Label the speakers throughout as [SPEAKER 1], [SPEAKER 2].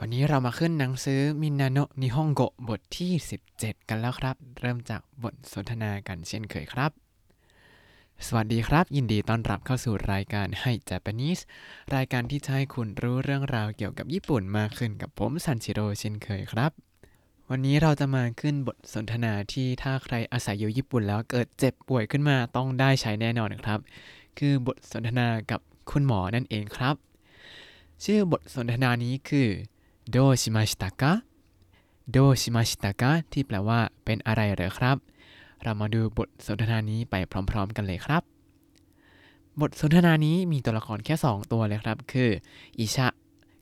[SPEAKER 1] วันนี้เรามาขึ้นหนังสือみんなの日本語 บทที่ 17 กันแล้วครับ เริ่มจากบทสนทนากันเช่นเคยครับ สวัสดีครับ ยินดีต้อนรับเข้าสู่รายการให้ Japanese รายการที่จะให้คุณรู้เรื่องราวเกี่ยวกับญี่ปุ่นมากขึ้นกับผมซันชิโร่เช่นเคยครับ วันนี้เราจะมาขึ้นบทสนทนาที่ถ้าใครอาศัยอยู่ญี่ปุ่นแล้วเกิดเจ็บป่วยขึ้นมาต้องได้ใช้แน่นอนครับ คือบทสนทนากับคุณหมอนั่นเองครับ ชื่อบทสนทนานี้คือ โดชิมาชิตะกะโดชิมาชิตะกะที่แปลว่าเป็นอะไรเหรอครับ เรามาดูบทสนทนานี้ไปพร้อมๆ กันเลยครับ บทสนทนานี้มีตัวละครแค่ 2 ตัวเลยครับ คืออิชะ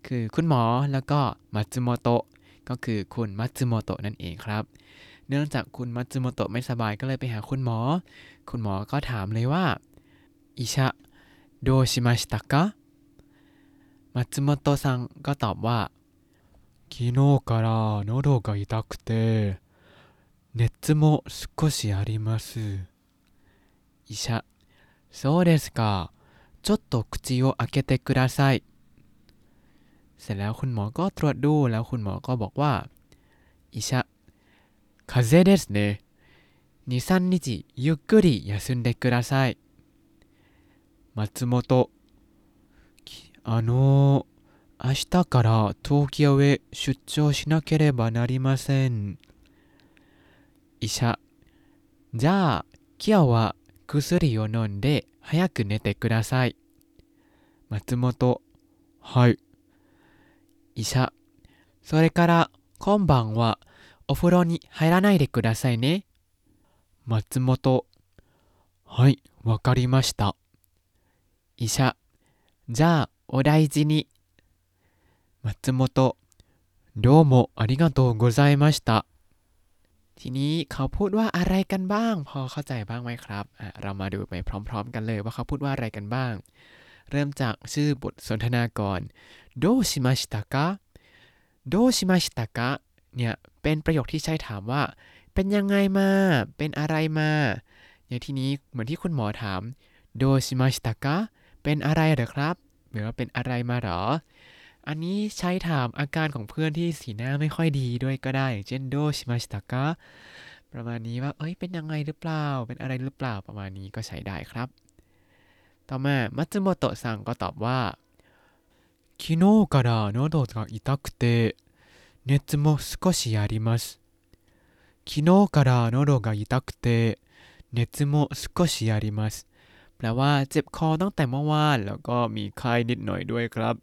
[SPEAKER 1] คือคุณหมอแล้วก็มัตสึโมโตะก็คือคุณมัตสึโมโตะนั่นเองครับ เนื่องจากคุณมัตสึโมโตะไม่สบายก็เลยไปหาคุณหมอ คุณหมอก็ถามเลยว่าอิชะโดชิมาชิตะกะมัตสึโมโตะซังก็ตอบว่า
[SPEAKER 2] 昨日から喉が痛くて熱も少しあります
[SPEAKER 1] 医者そうですかちょっと口を開けてくださいเสร็จแล้วคุณหมอก็ตรวจดูแล้วคุณหมอก็บอกว่าอิชะ風邪ですね23日ゆっくり休んでください
[SPEAKER 2] 松本あの 明日から東京へ出張しなければなりません。
[SPEAKER 1] 医者。じゃあ今日は薬を飲んで早く寝てください。松本。
[SPEAKER 2] はい。
[SPEAKER 1] 医者。それから今晩はお風呂に入らないでくださいね。
[SPEAKER 2] 松本。はいわかりました。
[SPEAKER 1] 医者。じゃあお大事に。
[SPEAKER 2] 松本どうもありがとうございました
[SPEAKER 1] ทีนี้เขาพูดว่าอะไรกันบ้าง พอเข้าใจบ้างไหมครับเรามาดูไปพร้อม ๆ กันเลยว่าเขาพูดว่าอะไรกันบ้าง เริ่มจากชื่อบทสนทนาก่อนどうしましたかどうしましたかเนี่ยเป็นประโยคที่ใช้ถามว่า เป็นยังไงมา เป็นอะไรมา อย่างที่นี้เหมือนที่คุณหมอถามโดชิมาชิตะกะเป็นอะไรหรือครับ หรือว่าเป็นอะไรมาหรอ อันนี้ใช้ถามอาการของเพื่อนที่สีหน้าไม่ค่อยดีด้วยก็ได้ อย่างเช่นโดชิมาชิตะกะประมาณนี้ว่า เอ้ย เป็นยังไงหรือเปล่า เป็นอะไรหรือเปล่า ประมาณนี้ก็ใช้ได้ครับ ต่อมา มัตสึโมโตะซังก็ตอบว่า
[SPEAKER 2] 昨日から喉が痛くて熱も少しあります昨日から喉が痛くて熱も少しあります
[SPEAKER 1] แปลว่าเจ็บคอตั้งแต่เมื่อวาน แล้วก็มีไข้นิดหน่อยด้วยครับ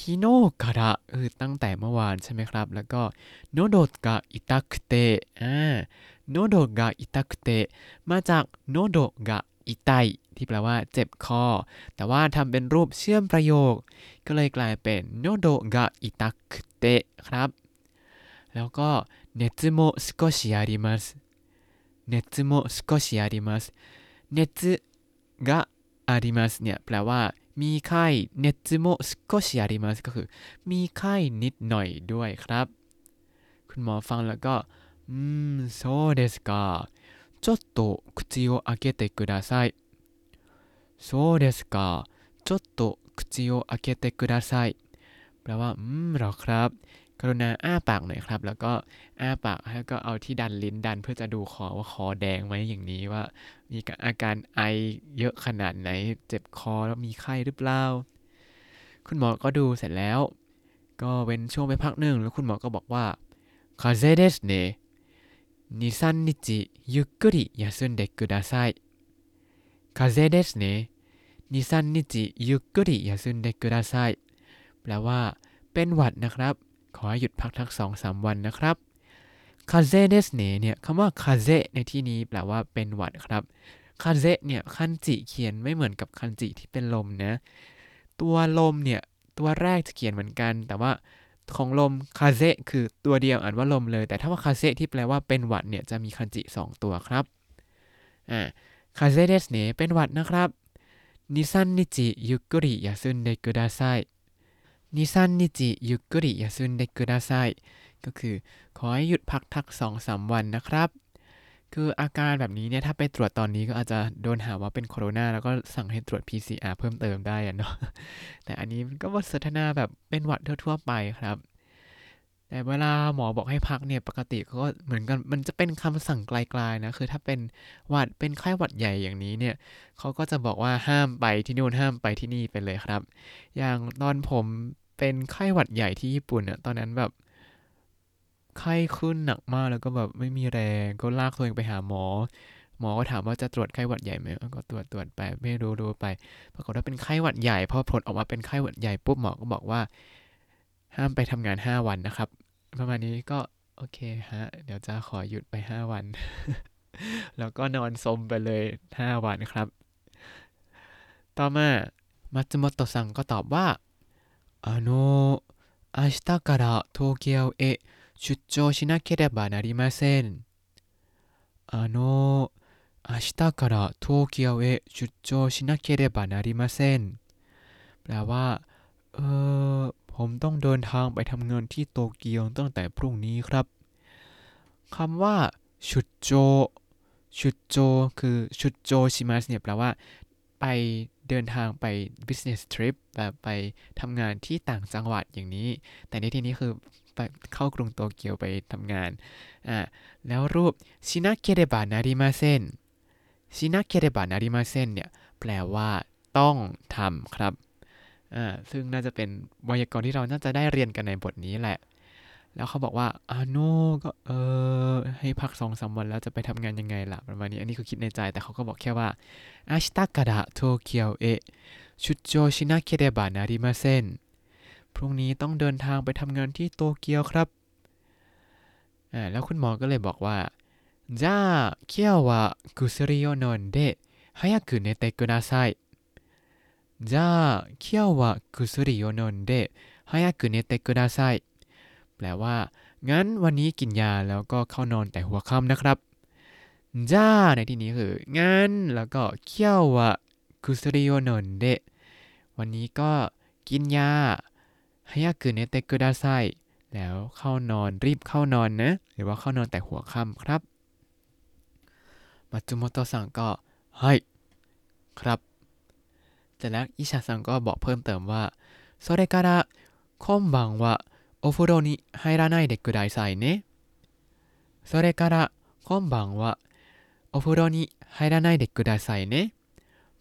[SPEAKER 1] คิโนคาระคือตั้งแต่เมื่อวานใช่ไหมครับ แล้วก็喉が痛くて อ่า 喉が痛くて มาจาก 喉が痛い ที่แปลว่าเจ็บคอ แต่ว่าทำเป็นรูปเชื่อมประโยค ก็เลยกลายเป็น喉が痛くて ครับ แล้วก็熱も少しあります 熱も少しあります 熱があります เนี่ยแปลว่า มีไข้เนซึโมสโกชิอาริมัสก็คือ มีไข้นิดหน่อยด้วยครับ คุณหมอฟังแล้วก็อืมそうですか
[SPEAKER 2] ちょっと口を開けてください
[SPEAKER 1] そうですかちょっと口を開けてくださいแปลว่า อืมหรอครับ กรุณาอ้าปากหน่อยครับ แล้วก็อ้าปากแล้วก็เอาที่ดันลิ้นดันเพื่อจะดูคอว่าคอแดงไหมอย่างนี้ว่า มีอาการไอเยอะขนาดไหน เจ็บคอแล้วมีไข้หรือเปล่าคุณหมอก็ดูเสร็จแล้ว ก็เว้นช่วงไปพักหนึ่งแล้วคุณหมอก็บอกว่า風邪ですね 二、三日ゆっくり休んでください 風邪ですね 二、三日ゆっくり休んでください แปลว่าเป็นหวัดนะครับ ขอให้หยุดพักทักสองสามวันนะครับ風邪ですね เนี่ยคำว่า 風邪ในที่นี้แปลว่าเป็นหวัดครับ風邪 เนี่ยคันจิเขียนไม่เหมือนกับคันจิที่เป็นลมนะ ตัวลมเนี่ย ตัวแรกจะเขียนเหมือนกัน แต่ว่าของลมคาเซคือตัวเดียวอ่านว่าลมเลย แต่ถ้าว่า風邪 ที่แปลว่าเป็นหวัดเนี่ยจะมีคันจิ 2 ตัวครับอ่า風邪ですね เป็นหวัดนะครับ二、三日ゆっくり休んでください 二、三日ゆっくり休んでくださいก็คือ ขอให้หยุดพักทักสองสามวันนะครับ คืออาการแบบนี้เนี่ยถ้าไปตรวจตอนนี้ก็อาจจะโดนหาว่าเป็นโคโรนาแล้วก็สั่งให้ตรวจ PCR เพิ่มเติมได้อะเนาะแต่อันนี้ก็บทสนทนาแบบเป็นหวัดทั่วๆไปครับ แต่เวลาหมอบอกให้พักเนี่ยปกติก็เหมือนกันมันจะเป็นคำสั่งไกลๆนะคือถ้าเป็นหวัดเป็นไข้หวัดใหญ่อย่างนี้เนี่ยเขาก็จะบอกว่าห้ามไปที่นู่นห้ามไปที่นี่ไปเลยครับ อย่างตอนผม เป็นไข้หวัดใหญ่ที่ญี่ปุ่นอะตอนนั้นแบบไข้ขึ้นหนักมากแล้วก็แบบไม่มีแรงก็ลากตัวเองไปหาหมอ หมอก็ถามว่าจะตรวจไข้หวัดใหญ่ไหมก็ตรวจตรวจไปไม่รู้รู้ไปปรากฏว่าเป็นไข้หวัดใหญ่พอผลออกมาเป็นไข้หวัดใหญ่ปุ๊บหมอก็บอกว่า ห้ามไปทำงาน 5 วันนะครับ ประมาณนี้ก็โอเคฮะ เดี๋ยวจะขอหยุดไป 5 วัน แล้วก็นอนสมไปเลย 5 วันครับ ต่อมามัตสึโมโตะซังก็ตอบว่า あの明日から東京へ出張しなければなりません。あの明日から東京へ出張しなければなりません。แปลว่า เออผมต้องเดินทางไปทำงานที่โตเกียวตั้งแต่พรุ่งนี้ครับคำว่าชุดโจชุดโจคือชุดโจชิมัสเนี่ยแปลว่า ไป เดินทางไป business trip แบบไปทำงานที่ต่างจังหวัดอย่างนี้ แต่ในที่นี้คือไปเข้ากรุงโตเกียวไปทำงานอ่าแล้วรูปชินาเคเรบานาริมาเซนชินาเคเรบานาริมาเซนเนี่ยแปลว่าต้องทำครับอ่าซึ่งน่าจะเป็นไวยากรณ์ที่เราน่าจะได้เรียนกันในบทนี้แหละ แล้วเขาบอกว่าอาโนก็เออ ให้พักสองสามวันแล้วจะไปทำงานยังไงล่ะ ประมาณนี้ อันนี้คือคิดในใจ แต่เขาก็บอกแค่ว่าอาชิตะการะโตเกียวเอะชุดโจชินาเคเรบานาริมาเซนพรุ่งนี้ต้องเดินทางไปทำงานที่โตเกียวครับ อ่า แล้วคุณหมอก็เลยบอกว่าじゃあ今日は薬を飲んで早く寝てください。じゃあ今日は薬を飲んで早く寝てください。 แปลว่า งั้นวันนี้กินยาแล้วก็เข้านอนแต่หัวค่ำนะครับจ้าในที่นี้คือ งั้น แล้วก็เคียววะคุสริโอโนนเดะวันนี้ก็กินยาฮายากุเนเตกุดาไซแล้วเข้านอนรีบเข้านอนนะ หรือว่าเข้านอนแต่หัวค่ำครับมัตสึโมโตะซังก็ให้ครับแต่แล้วอิชาซังก็บอกเพิ่มเติมว่าそれから今晩は お風呂に入らないでくださいねそれから今晩はお風呂に入らないでくださいね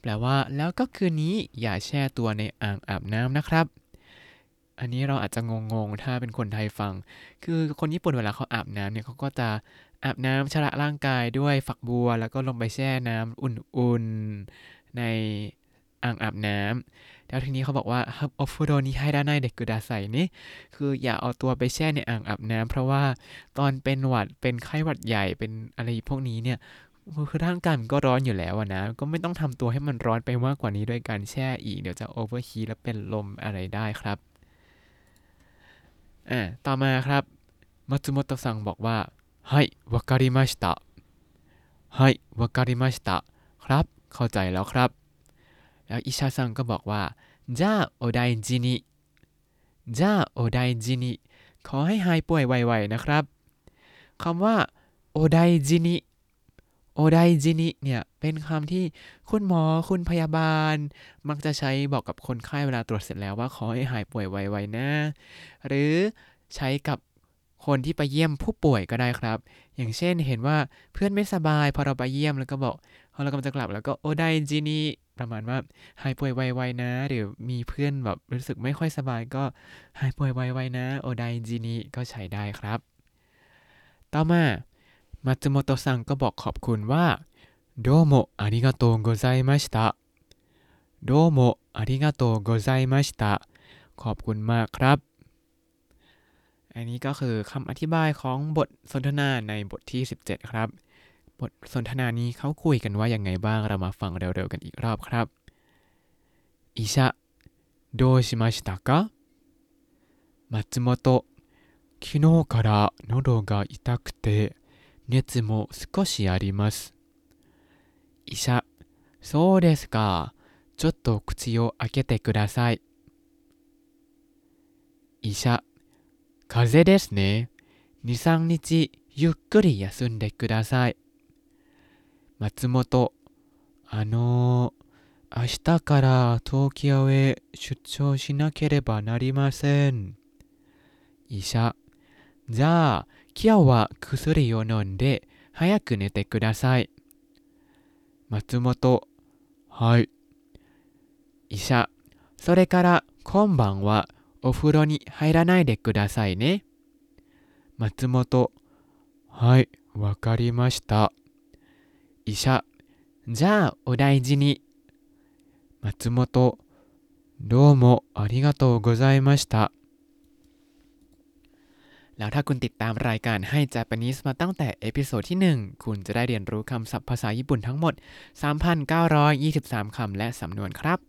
[SPEAKER 1] แปลว่า แล้วก็คืนนี้อย่าแช่ตัวในอ่างอาบน้ำนะครับ อันนี้เราอาจจะงงๆ ถ้าเป็นคนไทยฟัง คือคนญี่ปุ่นเวลาเขาอาบน้ำเนี่ยเขาก็จะอาบน้ำชำระร่างกายด้วยฝักบัว แล้วก็ลงไปแช่น้ำอุ่นๆ ในอ่างอาบน้ำ แล้วทีนี้เขาบอกว่าฮับโอฟุโดนี้ให้ด้านในเด็กกุดาใส่นี่คืออย่าเอาตัวไปแช่ในอ่างอาบน้ำ เพราะว่าตอนเป็นหวัดเป็นไข้หวัดใหญ่เป็นอะไรพวกนี้เนี่ยคือร่างกายมันก็ร้อนอยู่แล้วนะ ก็ไม่ต้องทำตัวให้มันร้อนไปมากกว่านี้ด้วยการแช่อีก เดี๋ยวจะโอเวอร์ฮีทแล้วเป็นลมอะไรได้ครับอ่าต่อมาครับมัตสึโมโตะซังบอกว่าใฮ้วากาลิมาชิตะใฮ้วากาลิมาชิตะครับ เข้าใจแล้วครับ แล้วอิชาซังก็บอกว่าじゃあお大事にじゃあお大事にขอให้หายป่วยไวๆนะครับคำว่าโอไดจินิโอไดจินิเนี่ย เป็นคำที่คุณหมอคุณพยาบาล มักจะใช้บอกกับคนไข้เวลาตรวจเสร็จแล้วว่าขอให้หายป่วยไวๆนะ หรือใช้กับคนที่ไปเยี่ยมผู้ป่วยก็ได้ครับ อย่างเช่นเห็นว่าเพื่อนไม่สบายพอเราไปเยี่ยมแล้วก็บอกพอเรากำลังจะกลับแล้วก็โอไดจินิ ประมาณว่าหายป่วยไวๆนะหรือมีเพื่อนแบบรู้สึกไม่ค่อยสบายก็หายป่วยไวๆนะお大事に ก็ใช้ได้ครับ ต่อมามัตสึโมโตะซังก็บอกขอบคุณว่าどうもありがとうございましたどうもありがとうございました ขอบคุณมากครับ อันนี้ก็คือคำอธิบายของบทสนทนาในบทที่ 17 ครับ บทสนทนานี้เขาคุยกันว่ายังไงบ้าง เรามาฟังเร็วๆกันอีกรอบครับอิชะどうしましたか松本昨日から喉が痛くて熱も少しあります医者そうですかちょっと口を開けてください医者風邪ですね23日ゆっくり休んでください
[SPEAKER 2] 松本。あの明日から東京へ出張しなければなりません。
[SPEAKER 1] 医者。じゃあ今日は薬を飲んで早く寝てください。
[SPEAKER 2] 松本。はい。
[SPEAKER 1] 医者。それから今晩はお風呂に入らないでくださいね。
[SPEAKER 2] 松本。はいわかりました。
[SPEAKER 1] 医者じゃあお大事に
[SPEAKER 2] 松本どうもありがとうございました
[SPEAKER 1] แล้วถ้าคุณติดตามรายการให้ Japanese มาตั้งแต่เอพิโซดที่ 1 คุณจะได้เรียนรู้คำศัพท์ภาษาญี่ปุ่นทั้งหมด 3,923 คำและสำนวนครับ